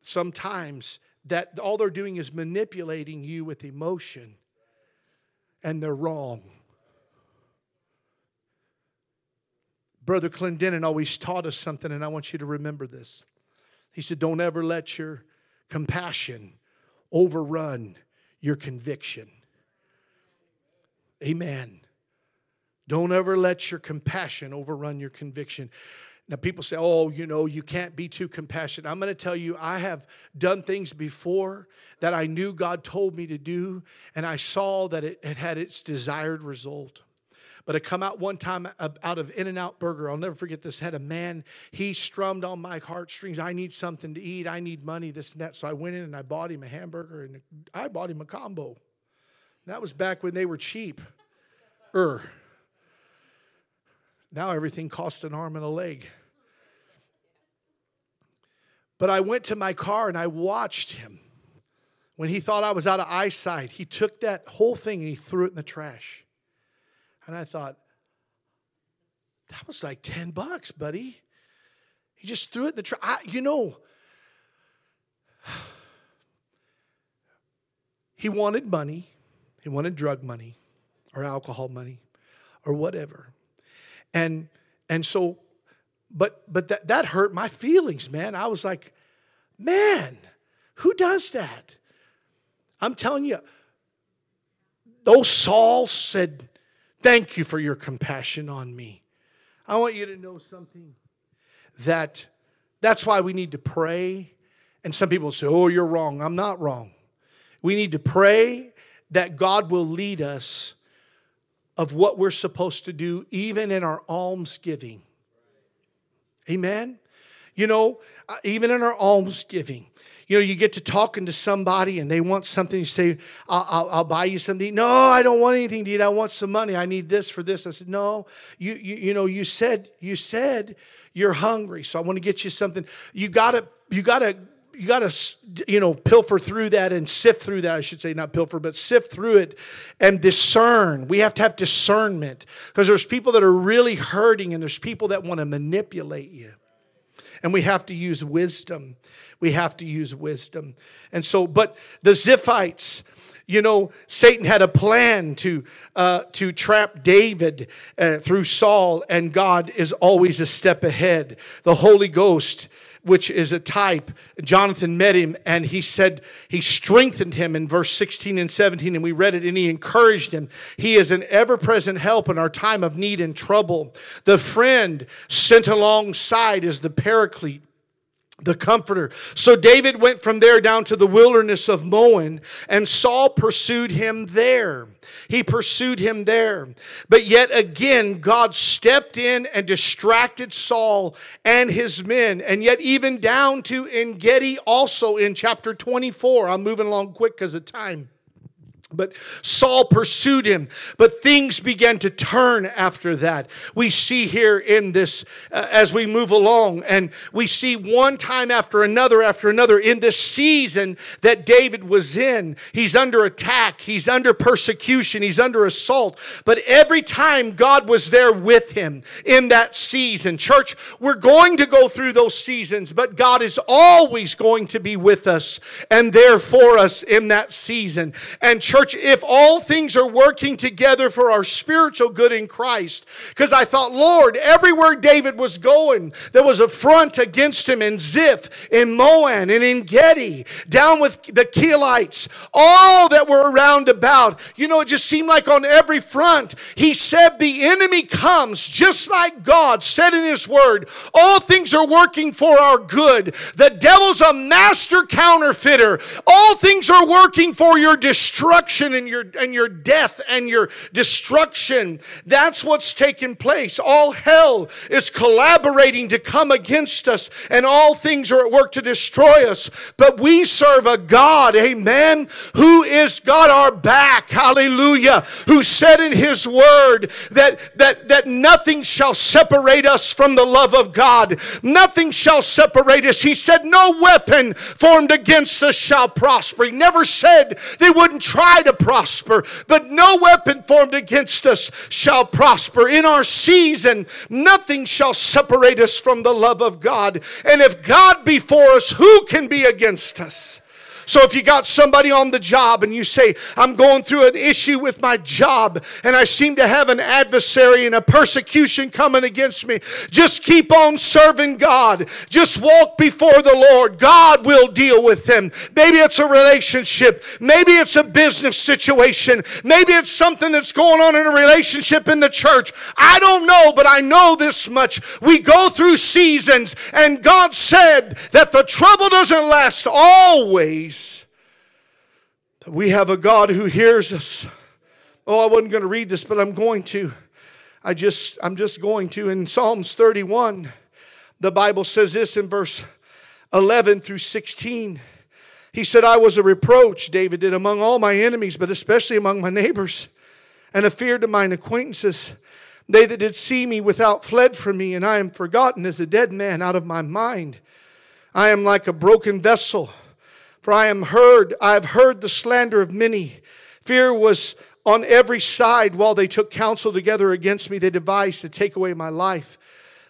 sometimes that all they're doing is manipulating you with emotion, and they're wrong. Brother Clendenin always taught us something, and I want you to remember this. He said, Don't ever let your compassion overrun your conviction. Amen. Don't ever let your compassion overrun your conviction. Now, people say, oh, you know, you can't be too compassionate. I'm going to tell you, I have done things before that I knew God told me to do, and I saw that it, it had its desired result. But I come out one time out of In and Out Burger. I'll never forget this. Had a man, he strummed on my heartstrings. I need something to eat. I need money, this and that. So I went in and I bought him a hamburger and I bought him a combo. That was back when they were cheap. Er. Now everything costs an arm and a leg. But I went to my car and I watched him. When he thought I was out of eyesight, he took that whole thing and he threw it in the trash. And I thought, that was like 10 bucks, buddy. He just threw it in the trash. You know, *sighs* he wanted money. He wanted drug money or alcohol money or whatever. And and so but but that that hurt my feelings, man. I was like, man, who does that? I'm telling you, those Saul said, Thank you for your compassion on me. I want you to know something that that's why we need to pray. And some people say, Oh, you're wrong. I'm not wrong. We need to pray that God will lead us of what we're supposed to do, even in our almsgiving. Amen. You know, uh, even in our almsgiving, you know, you get to talking to somebody and they want something. You say, I'll, I'll, I'll, buy you something. No, I don't want anything to eat. I want some money. I need this for this. I said, no, you, you, you know, you said, you said you're hungry. So I want to get you something. You gotta, you gotta, you gotta, you know, pilfer through that and sift through that. I should say not pilfer, but sift through it and discern. We have to have discernment because there's people that are really hurting and there's people that want to manipulate you. And we have to use wisdom we have to use wisdom. And so, but the Ziphites, you know, Satan had a plan to uh, to trap David uh, through Saul, and God is always a step ahead. The Holy Ghost, which is a type, Jonathan met him, and he said he strengthened him in verse sixteen and seventeen, and we read it, and he encouraged him. He is an ever-present help in our time of need and trouble. The friend sent alongside is the Paraclete the comforter. So David went from there down to the wilderness of Maon, and Saul pursued him there. He pursued him there. But yet again, God stepped in and distracted Saul and his men. And yet, even down to En Gedi, also in chapter 24. I'm moving along quick because of time. But Saul pursued him, but things began to turn after that. We see here in this uh, as we move along, and we see one time after another after another in this season that David was in. He's under attack, he's under persecution, he's under assault. But every time God was there with him in that season. Church, we're going to go through those seasons, but God is always going to be with us and there for us in that season. And church, Church, if all things are working together for our spiritual good in Christ, because I thought, Lord, everywhere David was going, there was a front against him in Ziph, in Maon, and in Gedi, down with the Keelites, all that were around about. You know, it just seemed like on every front, he said, The enemy comes, just like God said in his word, all things are working for our good. The devil's a master counterfeiter, all things are working for your destruction destruction and your, and your death and your destruction. That's what's taking place. All hell is collaborating to come against us, and all things are at work to destroy us. But we serve a God, amen, who is God our back, hallelujah, who said in his word that, that, that nothing shall separate us from the love of God. Nothing shall separate us. He said, No weapon formed against us shall prosper. He never said they wouldn't try to prosper, but no weapon formed against us shall prosper. In our season, nothing shall separate us from the love of God. And if God be for us, who can be against us? So if you got somebody on the job and you say, I'm going through an issue with my job and I seem to have an adversary and a persecution coming against me, just keep on serving God. Just walk before the Lord. God will deal with them. Maybe it's a relationship. Maybe it's a business situation. Maybe it's something that's going on in a relationship in the church. I don't know, but I know this much. We go through seasons and God said that the trouble doesn't last always we have a God who hears us. Oh, I wasn't going to read this, but I'm going to. I just, I'm just going to. In Psalms 31, the Bible says this in verse 11 through 16. He said, I was a reproach, David did, among all my enemies, but especially among my neighbors, and a fear to mine acquaintances. They that did see me without fled from me, and I am forgotten as a dead man out of my mind. I am like a broken vessel for I am heard, I have heard the slander of many. Fear was on every side while they took counsel together against me. They devised to take away my life.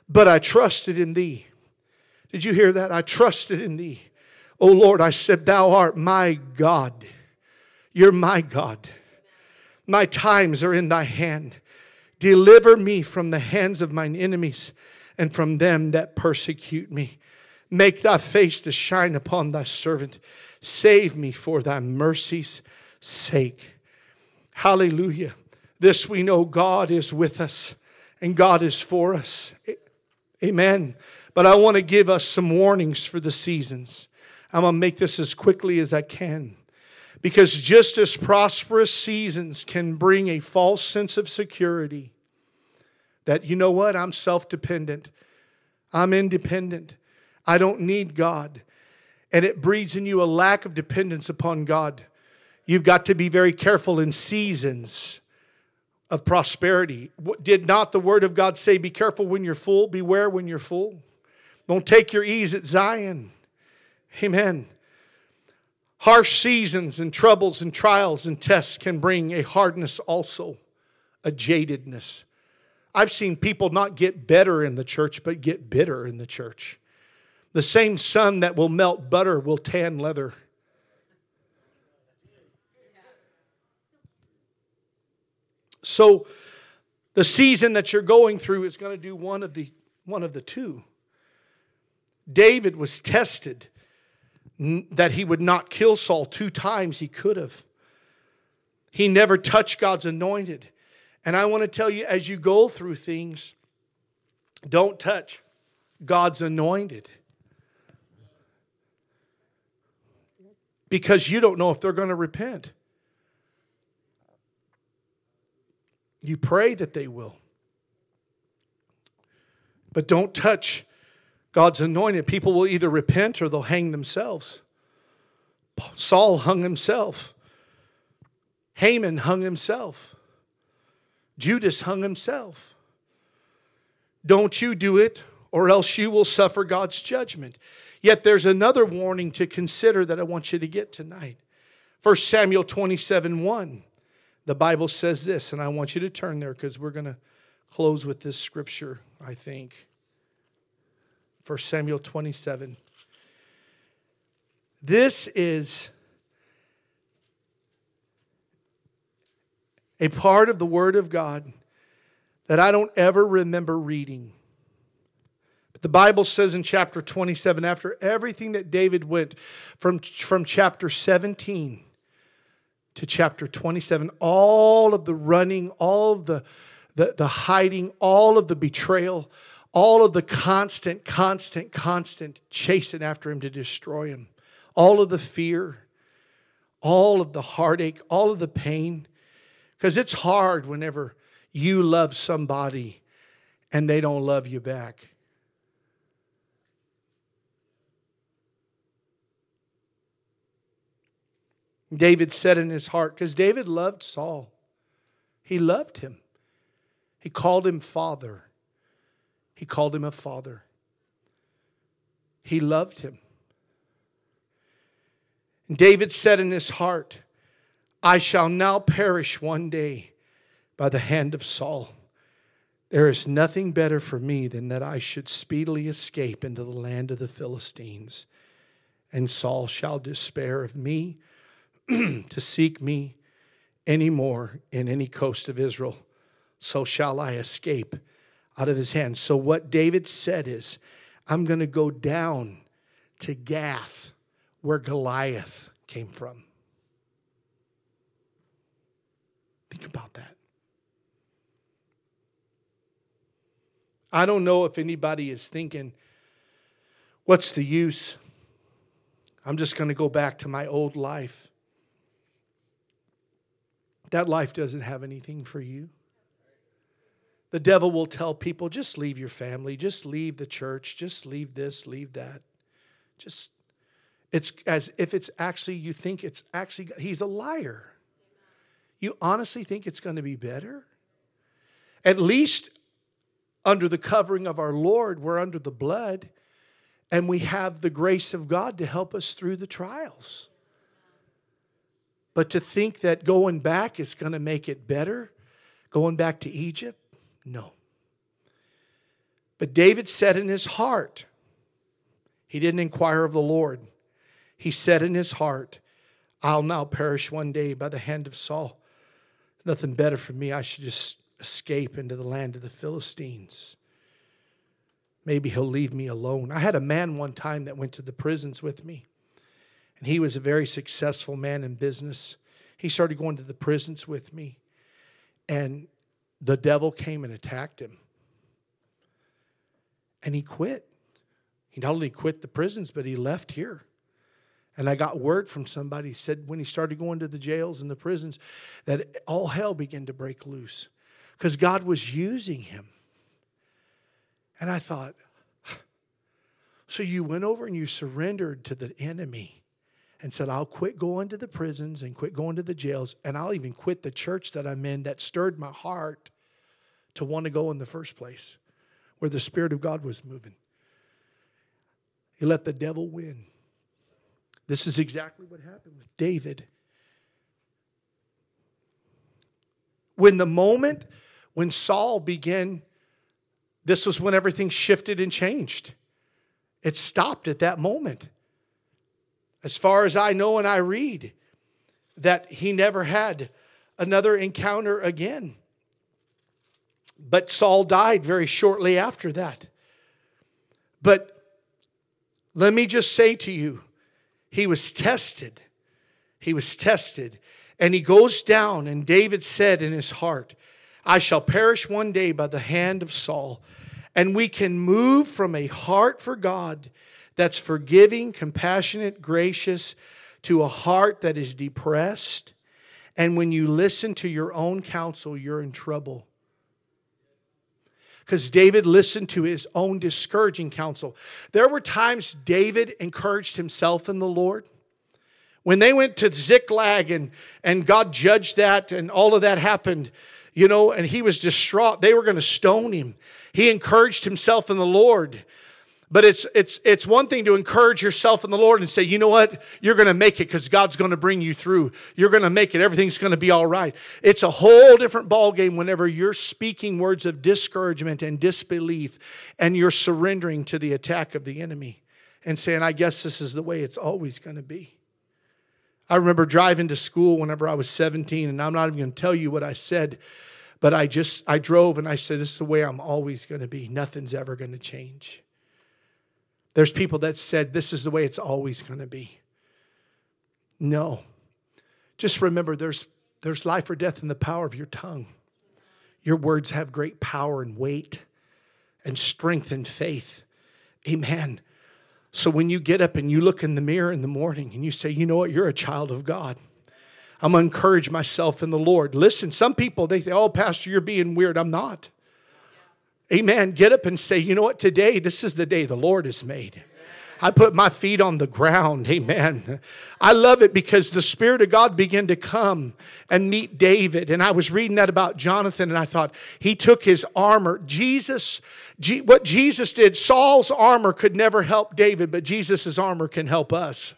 But I trusted in thee. Did you hear that? I trusted in thee. O Lord, I said, Thou art my God. You're my God. My times are in thy hand. Deliver me from the hands of mine enemies and from them that persecute me. Make thy face to shine upon thy servant. Save me for thy mercy's sake. Hallelujah. This we know God is with us and God is for us. Amen. But I want to give us some warnings for the seasons. I'm going to make this as quickly as I can. Because just as prosperous seasons can bring a false sense of security, that you know what, I'm self dependent, I'm independent. I don't need God. And it breeds in you a lack of dependence upon God. You've got to be very careful in seasons of prosperity. Did not the word of God say, Be careful when you're full, beware when you're full? Don't take your ease at Zion. Amen. Harsh seasons and troubles and trials and tests can bring a hardness also, a jadedness. I've seen people not get better in the church, but get bitter in the church. The same sun that will melt butter will tan leather. So the season that you're going through is going to do one of the one of the two. David was tested that he would not kill Saul two times he could have. He never touched God's anointed. And I want to tell you as you go through things, don't touch God's anointed. Because you don't know if they're going to repent. You pray that they will. But don't touch God's anointed. People will either repent or they'll hang themselves. Saul hung himself. Haman hung himself. Judas hung himself. Don't you do it, or else you will suffer God's judgment. Yet there's another warning to consider that I want you to get tonight. 1 Samuel 27 1. The Bible says this, and I want you to turn there because we're going to close with this scripture, I think. 1 Samuel 27. This is a part of the Word of God that I don't ever remember reading. The Bible says in chapter 27, after everything that David went from, from chapter 17 to chapter 27, all of the running, all of the, the, the hiding, all of the betrayal, all of the constant, constant, constant chasing after him to destroy him, all of the fear, all of the heartache, all of the pain. Because it's hard whenever you love somebody and they don't love you back. David said in his heart, because David loved Saul, he loved him. He called him father. He called him a father. He loved him. And David said in his heart, I shall now perish one day by the hand of Saul. There is nothing better for me than that I should speedily escape into the land of the Philistines. And Saul shall despair of me *clears throat* to seek me any more in any coast of Israel. So shall I escape out of his hand. So, what David said is, I'm going to go down to Gath, where Goliath came from. Think about that. I don't know if anybody is thinking, what's the use? I'm just going to go back to my old life. That life doesn't have anything for you. The devil will tell people just leave your family, just leave the church, just leave this, leave that. Just, it's as if it's actually, you think it's actually, he's a liar. You honestly think it's going to be better? At least under the covering of our Lord, we're under the blood, and we have the grace of God to help us through the trials. But to think that going back is going to make it better, going back to Egypt, no. But David said in his heart, he didn't inquire of the Lord. He said in his heart, I'll now perish one day by the hand of Saul. Nothing better for me. I should just escape into the land of the Philistines. Maybe he'll leave me alone. I had a man one time that went to the prisons with me, and he was a very successful man in business. He started going to the prisons with me, and the devil came and attacked him. And he quit. He not only quit the prisons, but he left here. And I got word from somebody said when he started going to the jails and the prisons that all hell began to break loose because God was using him. And I thought, so you went over and you surrendered to the enemy and said, I'll quit going to the prisons and quit going to the jails, and I'll even quit the church that I'm in that stirred my heart to want to go in the first place, where the Spirit of God was moving. He let the devil win. This is exactly what happened with David. When the moment when Saul began, this was when everything shifted and changed. It stopped at that moment. As far as I know and I read, that he never had another encounter again. But Saul died very shortly after that. But let me just say to you, he was tested. He was tested. And he goes down, and David said in his heart, I shall perish one day by the hand of Saul. And we can move from a heart for God that's forgiving, compassionate, gracious, to a heart that is depressed. And when you listen to your own counsel, you're in trouble. Because David listened to his own discouraging counsel. There were times David encouraged himself in the Lord. When they went to Ziklag and, and God judged that and all of that happened, you know, and he was distraught. They were going to stone him. He encouraged himself in the Lord. But it's it's it's one thing to encourage yourself in the Lord and say, you know what, you're going to make it because God's going to bring you through. You're going to make it. Everything's going to be all right. It's a whole different ballgame whenever you're speaking words of discouragement and disbelief, and you're surrendering to the attack of the enemy and saying, I guess this is the way it's always going to be. I remember driving to school whenever I was 17, and I'm not even going to tell you what I said, but I just I drove and I said, This is the way I'm always going to be. Nothing's ever going to change. There's people that said, This is the way it's always going to be. No. Just remember there's, there's life or death in the power of your tongue. Your words have great power and weight and strength and faith. Amen. So when you get up and you look in the mirror in the morning and you say, you know what, you're a child of God. I'm going to encourage myself in the Lord. Listen, some people, they say, oh, Pastor, you're being weird. I'm not. Amen. Get up and say, you know what, today, this is the day the Lord has made. I put my feet on the ground. Amen. I love it because the Spirit of God began to come and meet David. And I was reading that about Jonathan, and I thought, he took his armor. Jesus, what Jesus did, Saul's armor could never help David, but Jesus' armor can help us.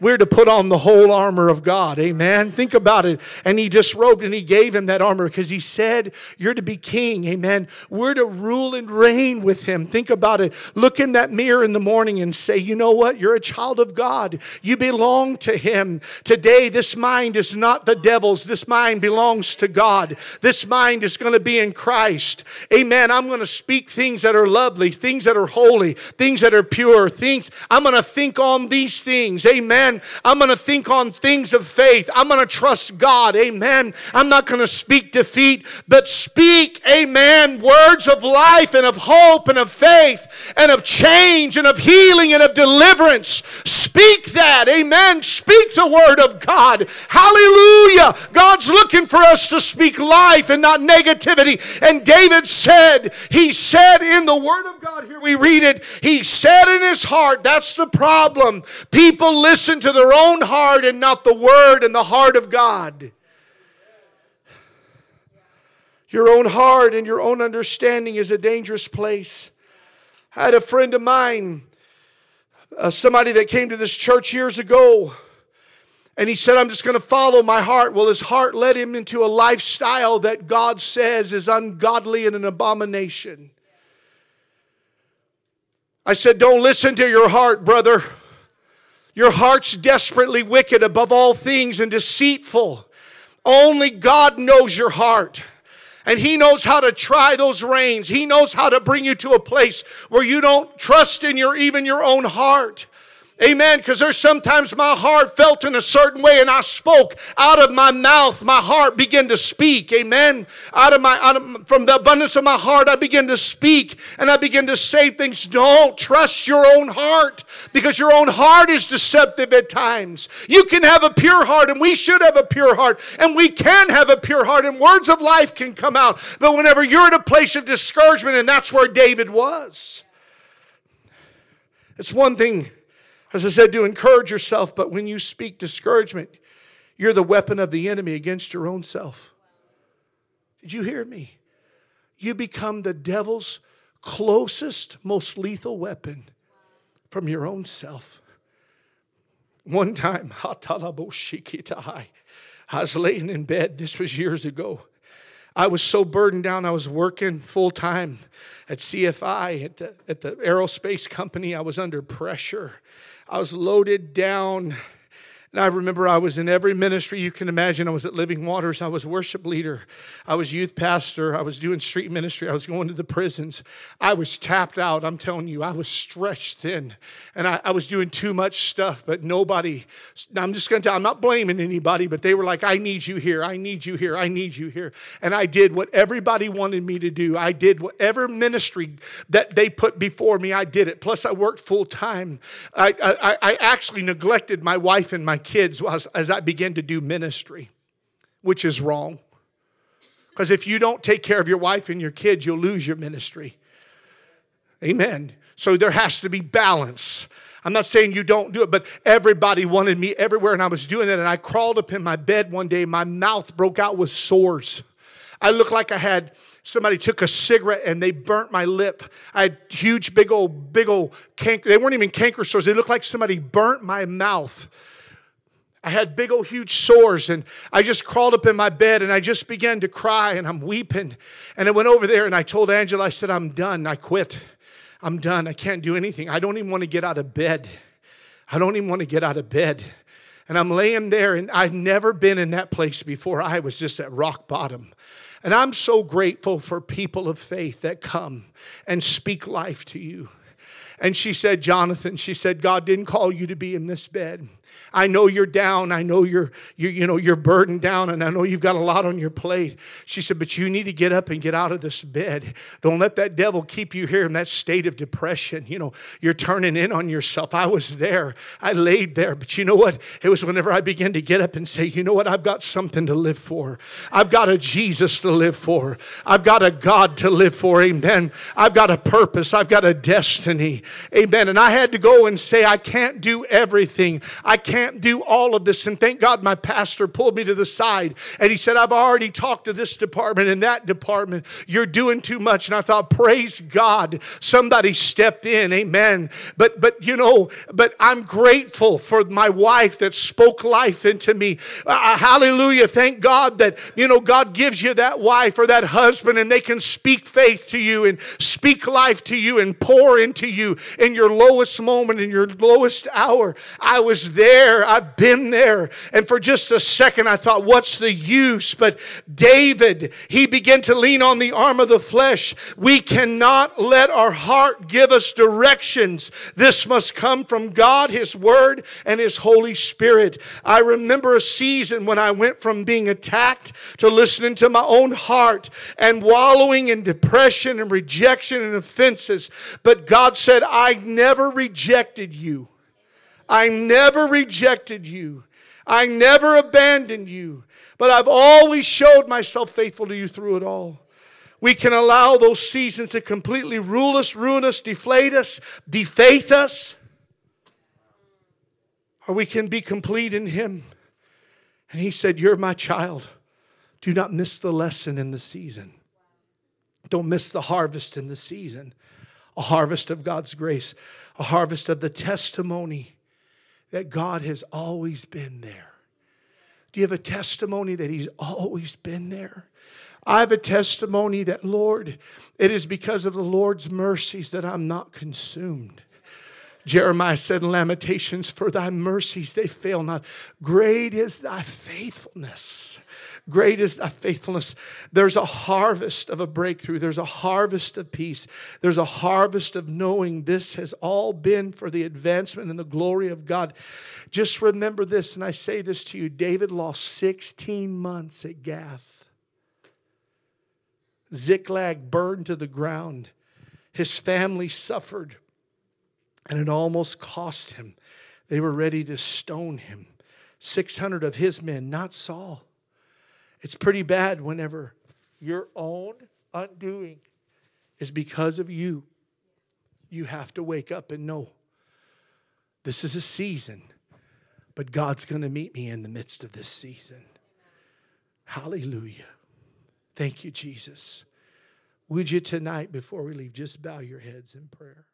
We're to put on the whole armor of God. Amen. Think about it. And he disrobed and he gave him that armor because he said, You're to be king. Amen. We're to rule and reign with him. Think about it. Look in that mirror in the morning and say, You know what? You're a child of God. You belong to him. Today, this mind is not the devil's. This mind belongs to God. This mind is going to be in Christ. Amen. I'm going to speak things that are lovely, things that are holy, things that are pure, things. I'm going to think on these things. Amen. Amen. I'm going to think on things of faith. I'm going to trust God. Amen. I'm not going to speak defeat, but speak, amen, words of life and of hope and of faith and of change and of healing and of deliverance. Speak that. Amen. Speak the word of God. Hallelujah. God's looking for us to speak life and not negativity. And David said, He said in the word of God, here we read it, He said in his heart, that's the problem. People listen listen to their own heart and not the word and the heart of God. Your own heart and your own understanding is a dangerous place. I had a friend of mine, uh, somebody that came to this church years ago, and he said, I'm just going to follow my heart. Well, his heart led him into a lifestyle that God says is ungodly and an abomination. I said, Don't listen to your heart, brother. Your heart's desperately wicked above all things and deceitful. Only God knows your heart. And He knows how to try those reins. He knows how to bring you to a place where you don't trust in your even your own heart. Amen. Because there's sometimes my heart felt in a certain way and I spoke out of my mouth. My heart began to speak. Amen. Out of my, out of, from the abundance of my heart, I begin to speak and I begin to say things. Don't trust your own heart because your own heart is deceptive at times. You can have a pure heart and we should have a pure heart and we can have a pure heart and words of life can come out. But whenever you're in a place of discouragement, and that's where David was, it's one thing as I said, to encourage yourself, but when you speak discouragement, you're the weapon of the enemy against your own self. Did you hear me? You become the devil's closest, most lethal weapon from your own self. One time, *laughs* I was laying in bed, this was years ago. I was so burdened down, I was working full time at CFI, at the, at the aerospace company. I was under pressure. I was loaded down and I remember I was in every ministry you can imagine. I was at Living Waters. I was worship leader. I was youth pastor. I was doing street ministry. I was going to the prisons. I was tapped out. I'm telling you, I was stretched thin. And I, I was doing too much stuff, but nobody, I'm just going to tell, I'm not blaming anybody, but they were like, I need you here. I need you here. I need you here. And I did what everybody wanted me to do. I did whatever ministry that they put before me, I did it. Plus, I worked full time. I, I, I actually neglected my wife and my kids as, as I began to do ministry, which is wrong. Because if you don't take care of your wife and your kids, you'll lose your ministry. Amen. So there has to be balance. I'm not saying you don't do it, but everybody wanted me everywhere, and I was doing it. And I crawled up in my bed one day, my mouth broke out with sores. I looked like I had somebody took a cigarette and they burnt my lip. I had huge, big old, big old canker. They weren't even canker sores. They looked like somebody burnt my mouth. I had big old huge sores and I just crawled up in my bed and I just began to cry and I'm weeping. And I went over there and I told Angela, I said, I'm done. I quit. I'm done. I can't do anything. I don't even want to get out of bed. I don't even want to get out of bed. And I'm laying there, and I've never been in that place before. I was just at rock bottom. And I'm so grateful for people of faith that come and speak life to you. And she said, Jonathan, she said, God didn't call you to be in this bed. I know you're down. I know you're, you, you know, you're burdened down, and I know you've got a lot on your plate. She said, but you need to get up and get out of this bed. Don't let that devil keep you here in that state of depression. You know, you're turning in on yourself. I was there. I laid there. But you know what? It was whenever I began to get up and say, you know what? I've got something to live for. I've got a Jesus to live for. I've got a God to live for. Amen. I've got a purpose. I've got a destiny. Amen. And I had to go and say, I can't do everything. I can't do all of this. And thank God my pastor pulled me to the side and he said, I've already talked to this department and that department. You're doing too much. And I thought, praise God, somebody stepped in. Amen. But, but, you know, but I'm grateful for my wife that spoke life into me. Uh, uh hallelujah. Thank God that, you know, God gives you that wife or that husband and they can speak faith to you and speak life to you and pour into you in your lowest moment, in your lowest hour. I was there. I've been there. And for just a second, I thought, what's the use? But David, he began to lean on the arm of the flesh. We cannot let our heart give us directions. This must come from God, His Word, and His Holy Spirit. I remember a season when I went from being attacked to listening to my own heart and wallowing in depression and rejection and offenses. But God said, I never rejected you. I never rejected you. I never abandoned you. But I've always showed myself faithful to you through it all. We can allow those seasons to completely rule us, ruin us, deflate us, defaith us. Or we can be complete in Him. And He said, You're my child. Do not miss the lesson in the season. Don't miss the harvest in the season. A harvest of God's grace, a harvest of the testimony that God has always been there? Do you have a testimony that He's always been there? I have a testimony that, Lord, it is because of the Lord's mercies that I'm not consumed. Jeremiah said in Lamentations, For thy mercies they fail not. Great is thy faithfulness. Great is thy faithfulness. There's a harvest of a breakthrough. There's a harvest of peace. There's a harvest of knowing this has all been for the advancement and the glory of God. Just remember this, and I say this to you David lost 16 months at Gath. Ziklag burned to the ground. His family suffered, and it almost cost him. They were ready to stone him. 600 of his men, not Saul. It's pretty bad whenever your own undoing is because of you. You have to wake up and know this is a season, but God's going to meet me in the midst of this season. Hallelujah. Thank you, Jesus. Would you tonight, before we leave, just bow your heads in prayer?